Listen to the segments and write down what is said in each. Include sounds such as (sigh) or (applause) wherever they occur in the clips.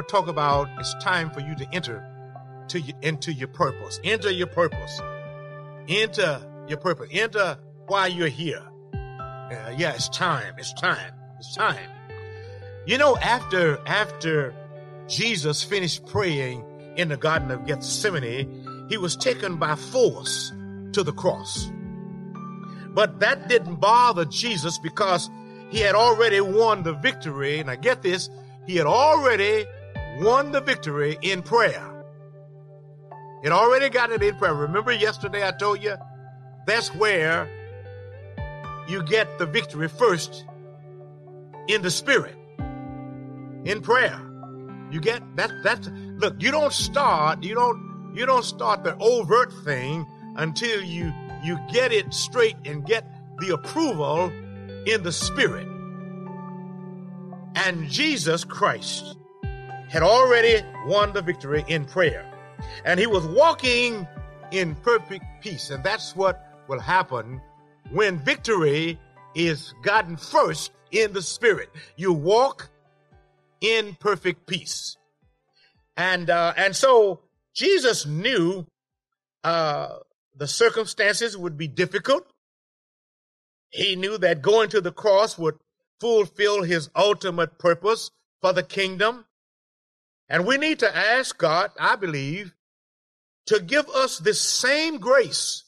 To talk about it's time for you to enter to y- into your purpose. Enter your purpose. Enter your purpose. Enter why you're here. Uh, yeah, it's time. It's time. It's time. You know, after after Jesus finished praying in the Garden of Gethsemane, he was taken by force to the cross. But that didn't bother Jesus because he had already won the victory. And I get this, he had already won the victory in prayer. It already got it in prayer. Remember yesterday I told you that's where you get the victory first in the spirit, in prayer. You get that, that's, look, you don't start, you don't, you don't start the overt thing until you, you get it straight and get the approval in the spirit. And Jesus Christ had already won the victory in prayer. And he was walking in perfect peace. And that's what will happen when victory is gotten first in the spirit. You walk in perfect peace. And, uh, and so Jesus knew, uh, the circumstances would be difficult. He knew that going to the cross would fulfill his ultimate purpose for the kingdom. And we need to ask God, I believe, to give us this same grace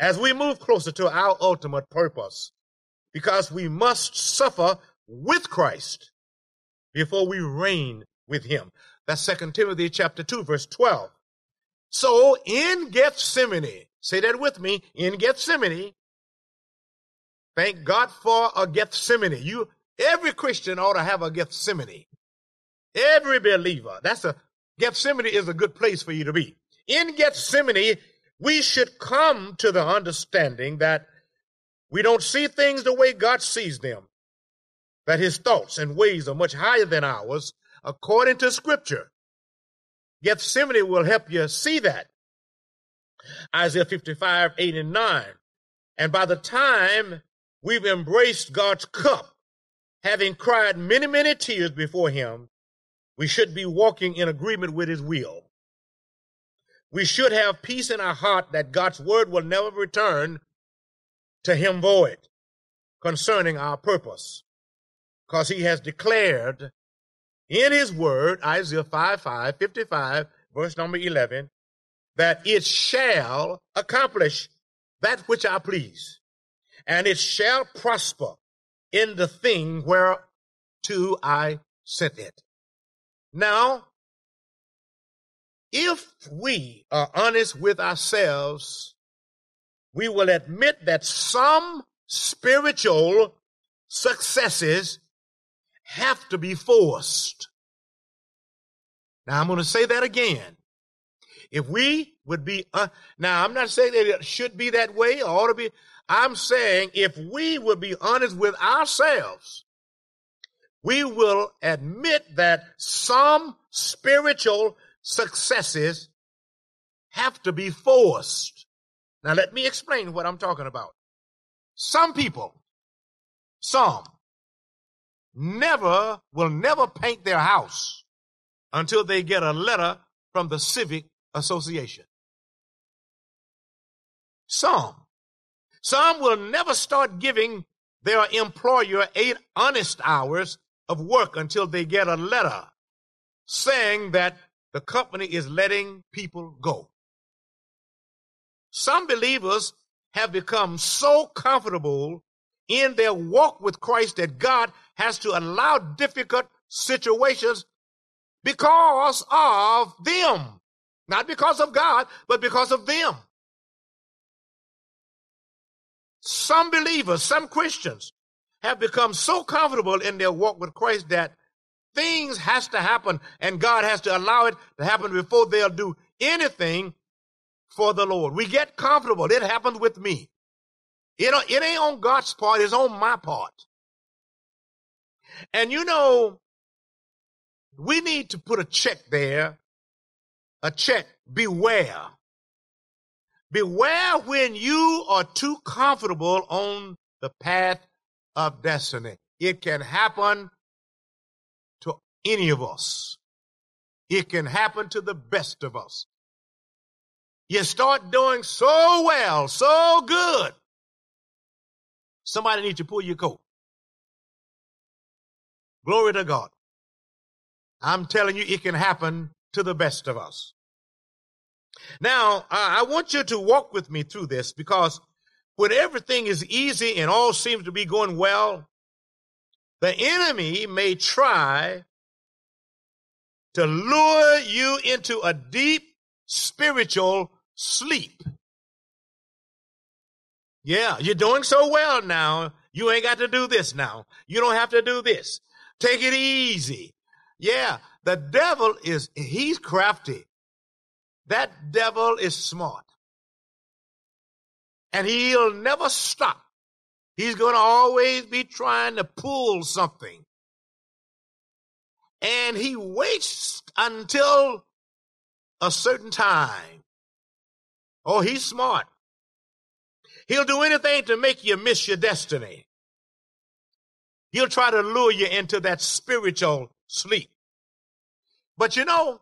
as we move closer to our ultimate purpose, because we must suffer with Christ before we reign with him. That's Second Timothy chapter 2, verse 12. So in Gethsemane, say that with me, in Gethsemane, thank God for a Gethsemane. You, every Christian ought to have a Gethsemane. Every believer. That's a, Gethsemane is a good place for you to be. In Gethsemane, we should come to the understanding that we don't see things the way God sees them, that his thoughts and ways are much higher than ours, according to scripture. Gethsemane will help you see that. Isaiah 55, 8 and 9. And by the time we've embraced God's cup, having cried many, many tears before him, we should be walking in agreement with his will. We should have peace in our heart that God's word will never return to him void concerning our purpose. Because he has declared in his word, Isaiah 5, 5, 55, verse number 11, that it shall accomplish that which I please, and it shall prosper in the thing whereto I sent it. Now, if we are honest with ourselves, we will admit that some spiritual successes have to be forced. Now, I'm going to say that again. If we would be, uh, now I'm not saying that it should be that way or ought to be. I'm saying if we would be honest with ourselves, we will admit that some spiritual successes have to be forced. Now, let me explain what I'm talking about. Some people, some, never will never paint their house until they get a letter from the civic association. Some, some will never start giving their employer eight honest hours of work until they get a letter saying that the company is letting people go. Some believers have become so comfortable in their walk with Christ that God has to allow difficult situations because of them. Not because of God, but because of them. Some believers, some Christians have become so comfortable in their walk with Christ that things has to happen and God has to allow it to happen before they'll do anything for the Lord. We get comfortable. It happens with me. It, it ain't on God's part, it's on my part. And you know, we need to put a check there. A check. Beware. Beware when you are too comfortable on the path of destiny. It can happen to any of us. It can happen to the best of us. You start doing so well, so good. Somebody needs to pull your coat. Glory to God. I'm telling you, it can happen to the best of us. Now, I want you to walk with me through this because when everything is easy and all seems to be going well, the enemy may try to lure you into a deep spiritual sleep. Yeah, you're doing so well now. You ain't got to do this now. You don't have to do this. Take it easy. Yeah, the devil is, he's crafty. That devil is smart. And he'll never stop. He's going to always be trying to pull something. And he waits until a certain time. Oh, he's smart. He'll do anything to make you miss your destiny. He'll try to lure you into that spiritual sleep. But you know,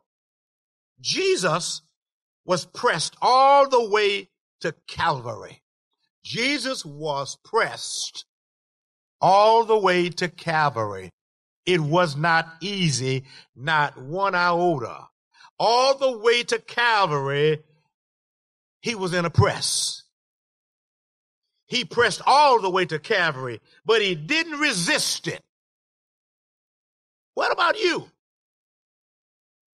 Jesus was pressed all the way to Calvary. Jesus was pressed all the way to Calvary. It was not easy, not one iota. All the way to Calvary, he was in a press. He pressed all the way to Calvary, but he didn't resist it. What about you?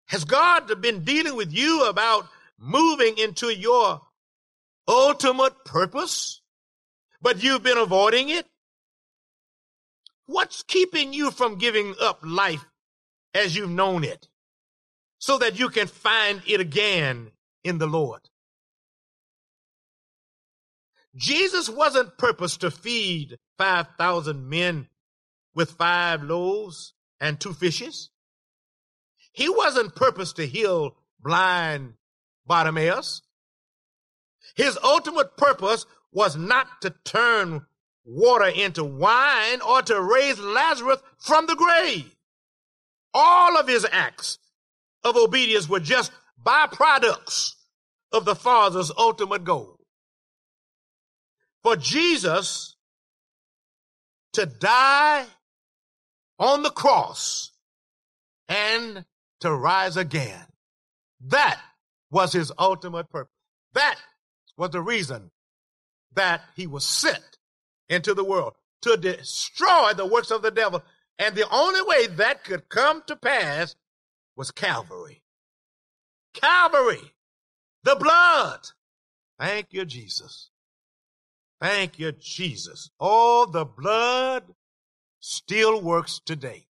Has God been dealing with you about moving into your ultimate purpose, but you've been avoiding it? What's keeping you from giving up life as you've known it so that you can find it again in the Lord? Jesus wasn't purposed to feed 5,000 men with five loaves and two fishes. He wasn't purposed to heal blind Bartimaeus. His ultimate purpose was not to turn water into wine or to raise Lazarus from the grave. All of his acts of obedience were just byproducts of the Father's ultimate goal. For Jesus to die on the cross and to rise again. That was his ultimate purpose. That was the reason that he was sent into the world to destroy the works of the devil. And the only way that could come to pass was Calvary. Calvary, the blood. Thank you, Jesus. Thank you, Jesus. Oh, the blood still works today.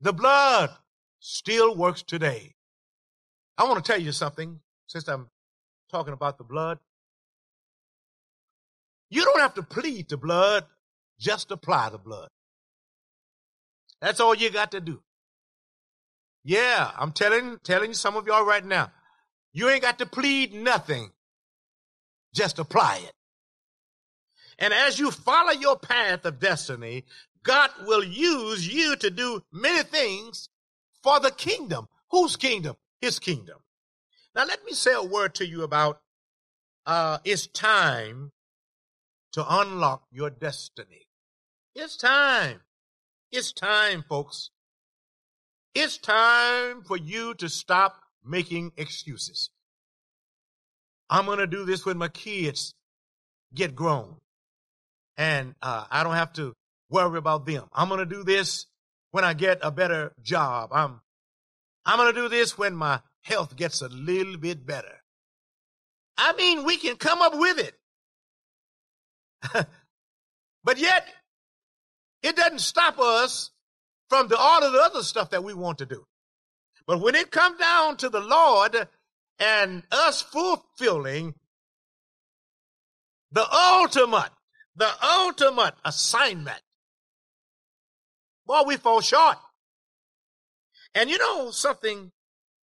The blood still works today. I want to tell you something since I'm talking about the blood. You don't have to plead the blood, just apply the blood. That's all you got to do. Yeah, I'm telling telling some of y'all right now. You ain't got to plead nothing. Just apply it. And as you follow your path of destiny, God will use you to do many things for the kingdom. Whose kingdom? His kingdom. Now let me say a word to you about uh, it's time to unlock your destiny. It's time. It's time, folks. It's time for you to stop making excuses. I'm going to do this when my kids get grown and uh, I don't have to worry about them. I'm going to do this when I get a better job. I'm, I'm going to do this when my health gets a little bit better. I mean, we can come up with it. (laughs) but yet, it doesn't stop us from the, all of the other stuff that we want to do. But when it comes down to the Lord and us fulfilling the ultimate, the ultimate assignment, boy, we fall short. And you know something?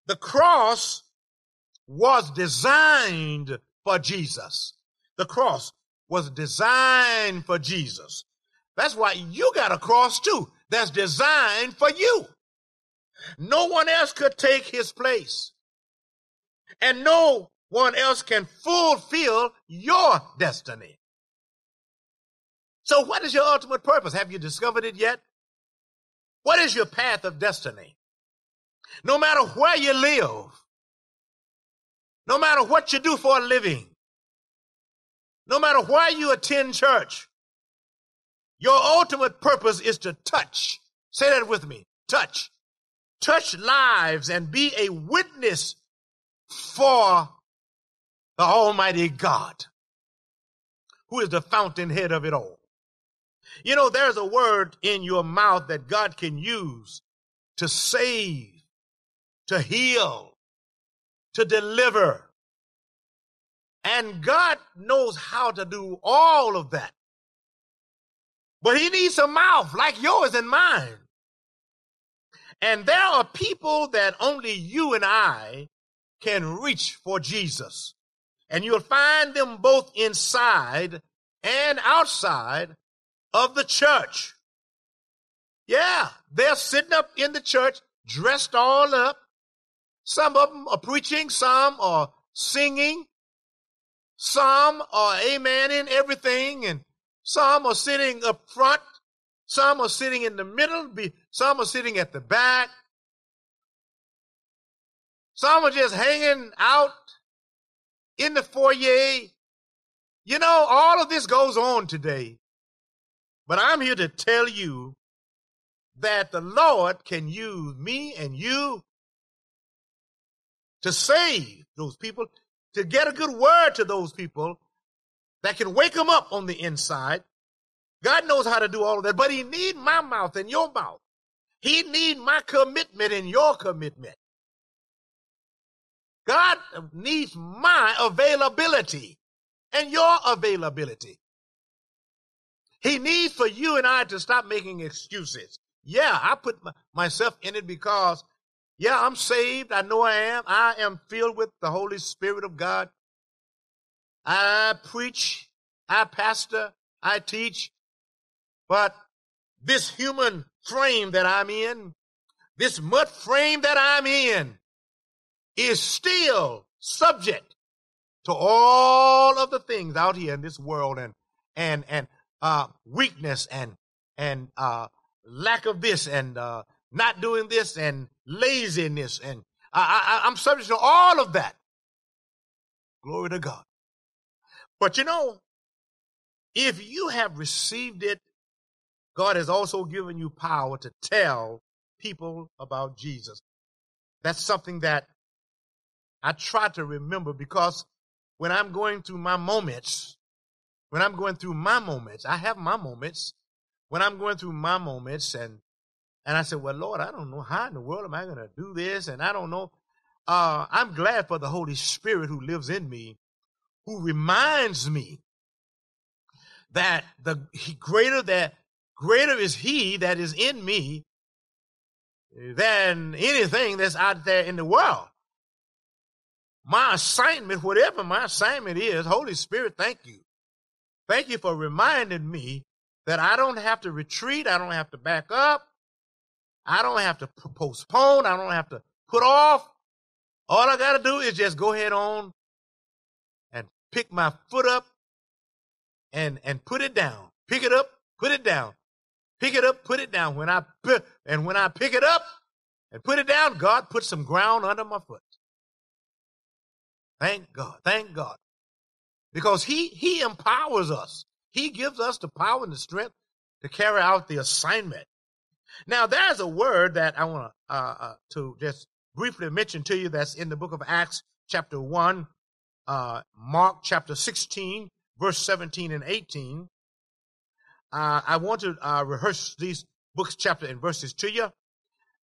The cross was designed for Jesus. The cross was designed for Jesus. That's why you got a cross too. That's designed for you. No one else could take his place. And no one else can fulfill your destiny. So what is your ultimate purpose? Have you discovered it yet? What is your path of destiny? No matter where you live, no matter what you do for a living, no matter why you attend church, your ultimate purpose is to touch. Say that with me. Touch. Touch lives and be a witness for the Almighty God, who is the fountainhead of it all. You know, there's a word in your mouth that God can use to save, to heal, to deliver. And God knows how to do all of that. But he needs a mouth like yours and mine. And there are people that only you and I can reach for Jesus. And you'll find them both inside and outside of the church. Yeah, they're sitting up in the church, dressed all up. Some of them are preaching, some are singing, some are amening everything, and some are sitting up front, some are sitting in the middle, some are sitting at the back, some are just hanging out in the foyer. You know, all of this goes on today. But I'm here to tell you that the Lord can use me and you to save those people, to get a good word to those people that can wake them up on the inside. God knows how to do all of that, but he need my mouth and your mouth. He need my commitment and your commitment. God needs my availability and your availability. He needs for you and I to stop making excuses. Yeah, I put my, myself in it because, yeah, I'm saved. I know I am. I am filled with the Holy Spirit of God. I preach, I pastor, I teach, but this human frame that I'm in, this mud frame that I'm in, is still subject to all of the things out here in this world and and and uh, weakness and and uh, lack of this and uh, not doing this and laziness and I, I, I'm subject to all of that. Glory to God. But you know, if you have received it, God has also given you power to tell people about Jesus. That's something that I try to remember because when I'm going through my moments, when I'm going through my moments, I have my moments. When I'm going through my moments and and I said, Well, Lord, I don't know how in the world am I gonna do this, and I don't know. Uh, I'm glad for the Holy Spirit who lives in me, who reminds me that the he, greater that greater is he that is in me than anything that's out there in the world. My assignment, whatever my assignment is, Holy Spirit, thank you. Thank you for reminding me that I don't have to retreat. I don't have to back up. I don't have to postpone. I don't have to put off. All I got to do is just go ahead on and pick my foot up and, and put it down. Pick it up, put it down. Pick it up, put it down. When I put, and when I pick it up and put it down, God put some ground under my foot. Thank God. Thank God. Because he, he empowers us. He gives us the power and the strength to carry out the assignment. Now, there's a word that I want to, uh, uh, to just briefly mention to you that's in the book of Acts, chapter 1, uh, Mark chapter 16, verse 17 and 18. Uh, I want to uh, rehearse these books, chapter, and verses to you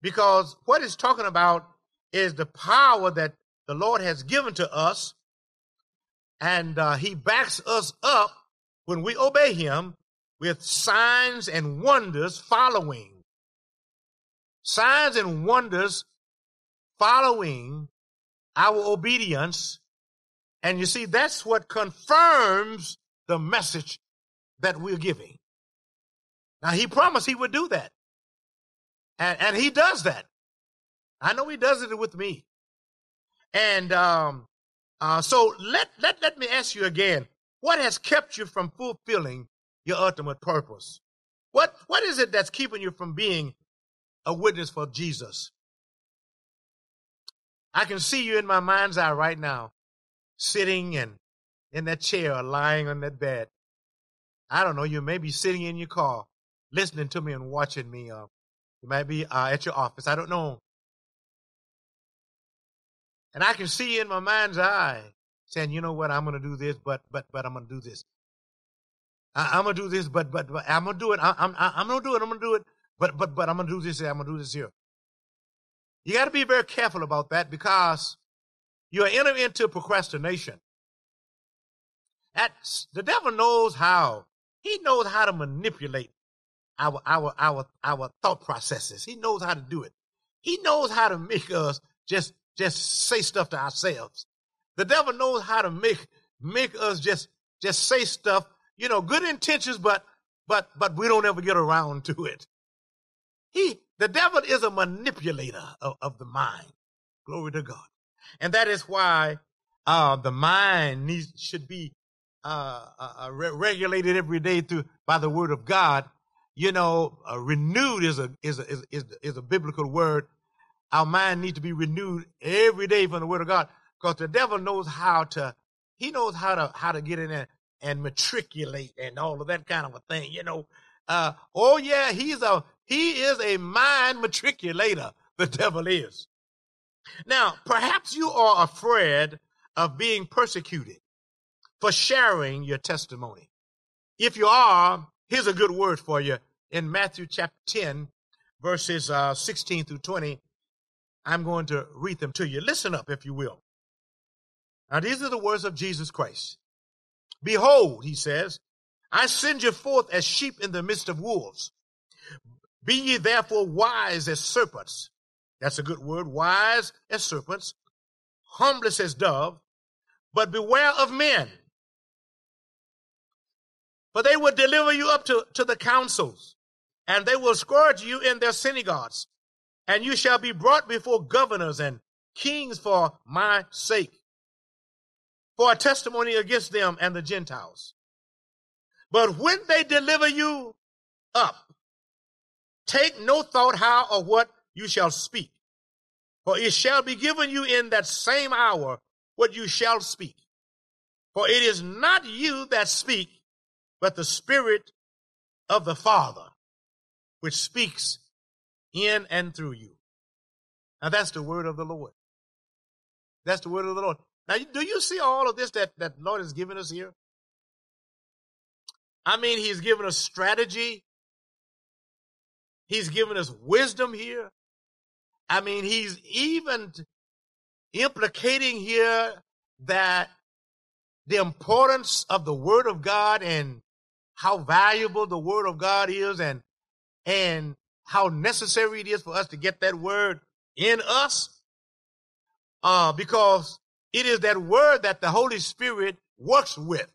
because what it's talking about is the power that the Lord has given to us, and uh, He backs us up when we obey Him with signs and wonders following. Signs and wonders following our obedience. And you see, that's what confirms the message that we're giving. Now, He promised He would do that. And, and He does that. I know he does it with me. And um, uh, so let, let, let me ask you again, what has kept you from fulfilling your ultimate purpose? What, what is it that's keeping you from being a witness for Jesus? I can see you in my mind's eye right now, sitting and in that chair or lying on that bed. I don't know, you may be sitting in your car, listening to me and watching me. Uh, you might be uh, at your office. I don't know. And I can see you in my mind's eye saying, you know what, I'm going to do this, but, but, but I'm going to do this. I, am going to do this, but, but, but I'm going to do it. I, I'm, I'm going to do it. I'm going to do it. But, but, but I'm to do this. here. I'm to do this here. You got to be very careful about that because you are entering into procrastination. That's, the devil knows how. He knows how to manipulate our, our, our, our thought processes. He knows how to do it. He knows how to make us just, just say stuff to ourselves. The devil knows how to make, make us just, just say stuff, you know, good intentions, but, but, but we don't ever get around (laughs) to it. He, the devil is a manipulator of, of the mind. Glory to God. And that is why, uh, the mind needs, should be, uh, uh, uh re- regulated every day through, by the word of God you know, uh, renewed is a, is a, is, is, is a biblical word. Our mind needs to be renewed every day from the word of God because the devil knows how to, he knows how to, how to get in there and matriculate and all of that kind of a thing, you know. Uh, oh yeah, he's a, he is a mind matriculator. The devil is. Now, perhaps you are afraid of being persecuted for sharing your testimony. If you are, here's a good word for you in Matthew chapter 10, verses uh, 16 through 20. I'm going to read them to you. Listen up, if you will. Now, these are the words of Jesus Christ. Behold, he says, I send you forth as sheep in the midst of wolves. Be ye therefore wise as serpents. That's a good word, wise as serpents, harmless as dove, but beware of men. For they will deliver you up to, to the councils and they will scourge you in their synagogues, and you shall be brought before governors and kings for my sake, for a testimony against them and the Gentiles. But when they deliver you up, take no thought how or what you shall speak, for it shall be given you in that same hour what you shall speak. For it is not you that speak, but the Spirit of the Father which speaks in and through you. Now that's the word of the Lord. That's the word of the Lord. Now, do you see all of this that, that Lord has given us here? I mean, he's given us strategy. He's given us wisdom here. I mean, he's even implicating here that the importance of the word of God and how valuable the word of God is and and how necessary it is for us to get that word in us. Uh, because it is that word that the Holy Spirit works with.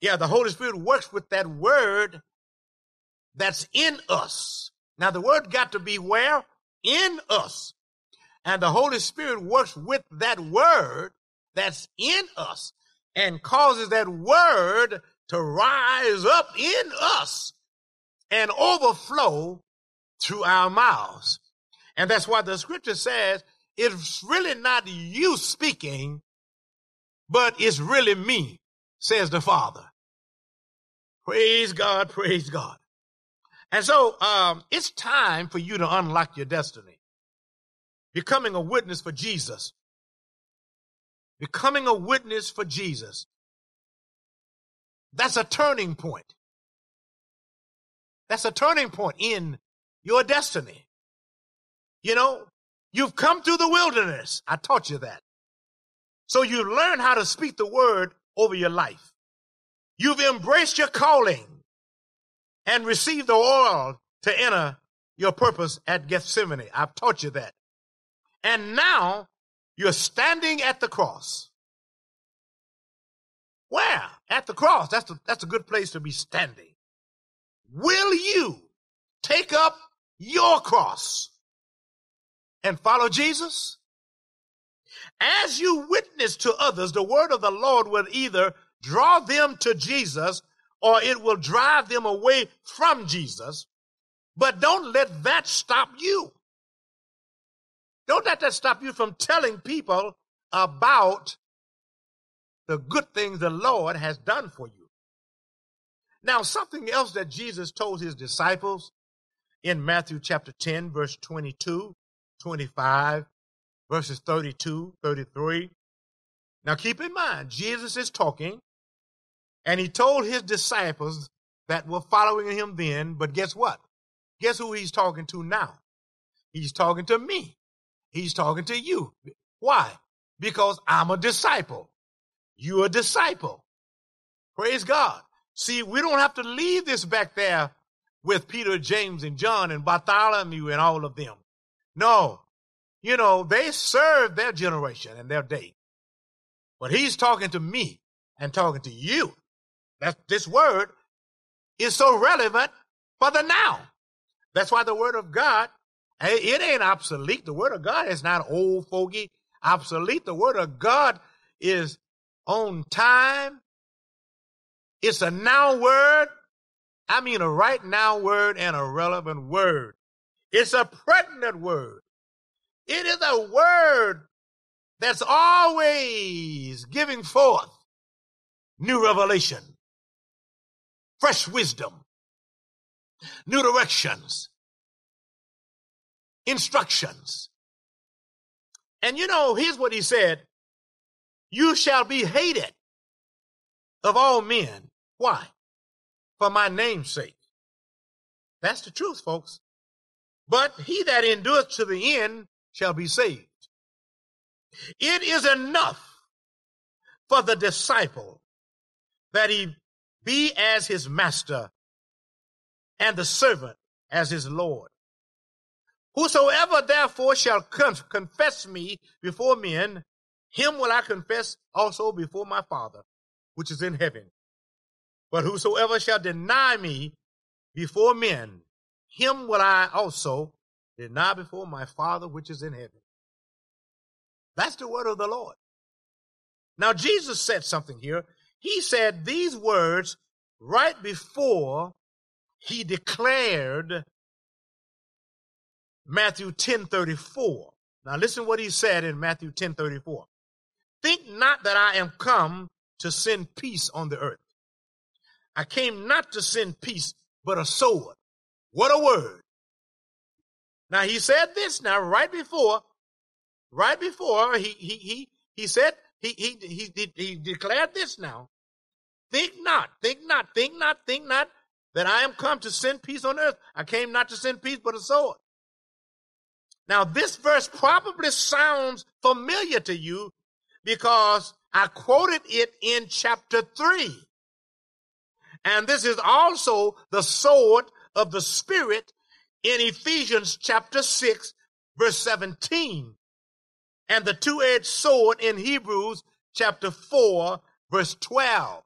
Yeah, the Holy Spirit works with that word that's in us. Now the word got to be where? In us. And the Holy Spirit works with that word that's in us and causes that word to rise up in us and overflow through our mouths. And that's why the scripture says it's really not you speaking, but it's really me, says the Father. Praise God, praise God. And so um, it's time for you to unlock your destiny. Becoming a witness for Jesus. Becoming a witness for Jesus. That's a turning point. That's a turning point in your destiny. You know, you've come through the wilderness. I taught you that. So you learn how to speak the word over your life. You've embraced your calling and receive the oil to enter your purpose at Gethsemane. I've taught you that. And now you're standing at the cross. Where? At the cross. That's, a, that's a good place to be standing. Will you take up your cross and follow Jesus? As you witness to others, the word of the Lord will either draw them to Jesus or it will drive them away from Jesus. But don't let that stop you. Don't let that stop you from telling people about the good things the Lord has done for you. Now, something else that Jesus told his disciples in Matthew chapter 10, verse 22, 25, verses 32, 33. Now, keep in mind, Jesus is talking, and he told his disciples that were following him then, but guess what? Guess who he's talking to now? He's talking to me. He's talking to you. Why? Because I'm a disciple. You're a disciple. Praise God. See, we don't have to leave this back there with Peter, James, and John and Bartholomew and all of them. No. You know, they served their generation and their day. But he's talking to me and talking to you. That this word is so relevant for the now. That's why the word of God, it ain't obsolete. The word of God is not old fogey, obsolete. The word of God is on time. It's a now word. I mean a right now word and a relevant word. It's a pertinent word. It is a word that's always giving forth new revelation, fresh wisdom, new directions, instructions. And you know, here's what he said You shall be hated of all men. Why? For my name's sake. That's the truth, folks. But he that endureth to the end shall be saved. It is enough for the disciple that he be as his master and the servant as his Lord. Whosoever therefore shall confess me before men, him will I confess also before my Father, which is in heaven. But whosoever shall deny me before men, him will I also deny before my Father which is in heaven. That's the word of the Lord. Now, Jesus said something here. He said these words right before he declared Matthew 10 34. Now listen what he said in Matthew 10 34. Think not that I am come to send peace on the earth. I came not to send peace, but a sword. What a word. Now he said this now right before, right before he he he he said he he he he, he declared this now. Think not, think not, think not, think not that I am come to send peace on earth. I came not to send peace, but a sword. Now, this verse probably sounds familiar to you because I quoted it in chapter 3. And this is also the sword of the Spirit in Ephesians chapter 6, verse 17. And the two edged sword in Hebrews chapter 4, verse 12.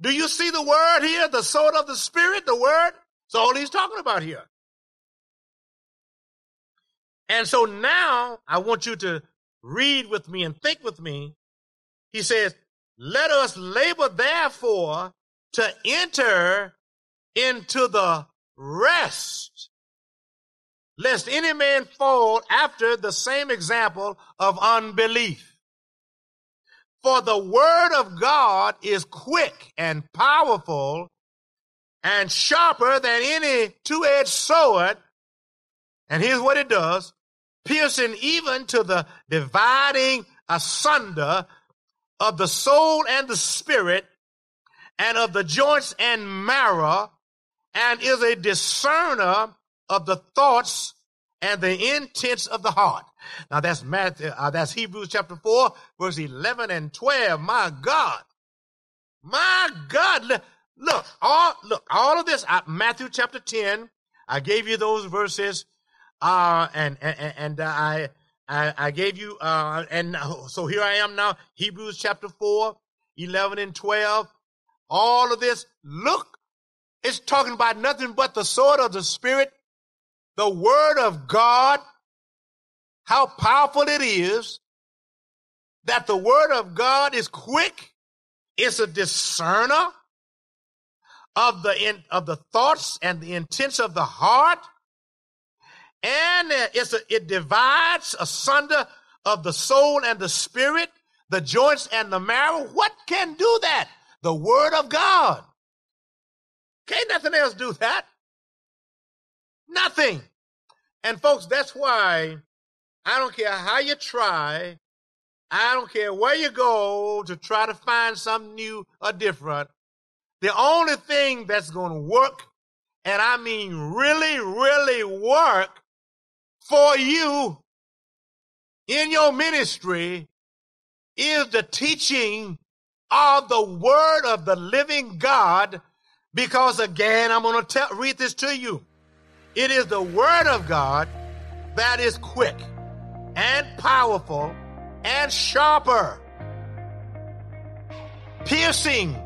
Do you see the word here? The sword of the Spirit, the word? That's all he's talking about here. And so now I want you to read with me and think with me. He says, Let us labor therefore to enter into the rest, lest any man fall after the same example of unbelief. For the word of God is quick and powerful and sharper than any two edged sword. And here's what it does piercing even to the dividing asunder of the soul and the spirit and of the joints and marrow and is a discerner of the thoughts and the intents of the heart. Now that's Matthew, uh, that's Hebrews chapter 4, verse 11 and 12. My God. My God. Look, all, look, all of this, Matthew chapter 10, I gave you those verses, uh, and, and, and uh, I, I, I, gave you, uh, and so here I am now, Hebrews chapter 4, 11 and 12. All of this, look, it's talking about nothing but the sword of the Spirit, the word of God, how powerful it is that the word of God is quick. It's a discerner of the in, of the thoughts and the intents of the heart, and it's a, it divides asunder of the soul and the spirit, the joints and the marrow. What can do that? The word of God. Can't nothing else do that. Nothing. And folks, that's why I don't care how you try. I don't care where you go to try to find something new or different. The only thing that's going to work, and I mean really, really work for you in your ministry is the teaching of the word of the living God. Because again, I'm going to read this to you. It is the word of God that is quick and powerful and sharper, piercing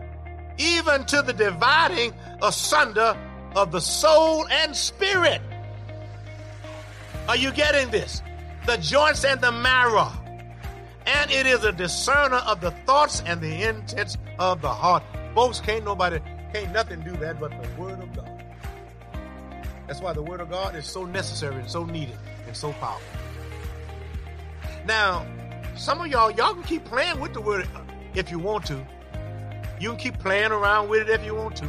even to the dividing asunder of the soul and spirit. Are you getting this? The joints and the marrow. And it is a discerner of the thoughts and the intents of the heart. Folks, can't nobody, can't nothing do that but the word of God. That's why the word of God is so necessary and so needed and so powerful. Now, some of y'all, y'all can keep playing with the word if you want to. You can keep playing around with it if you want to.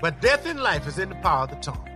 But death and life is in the power of the tongue.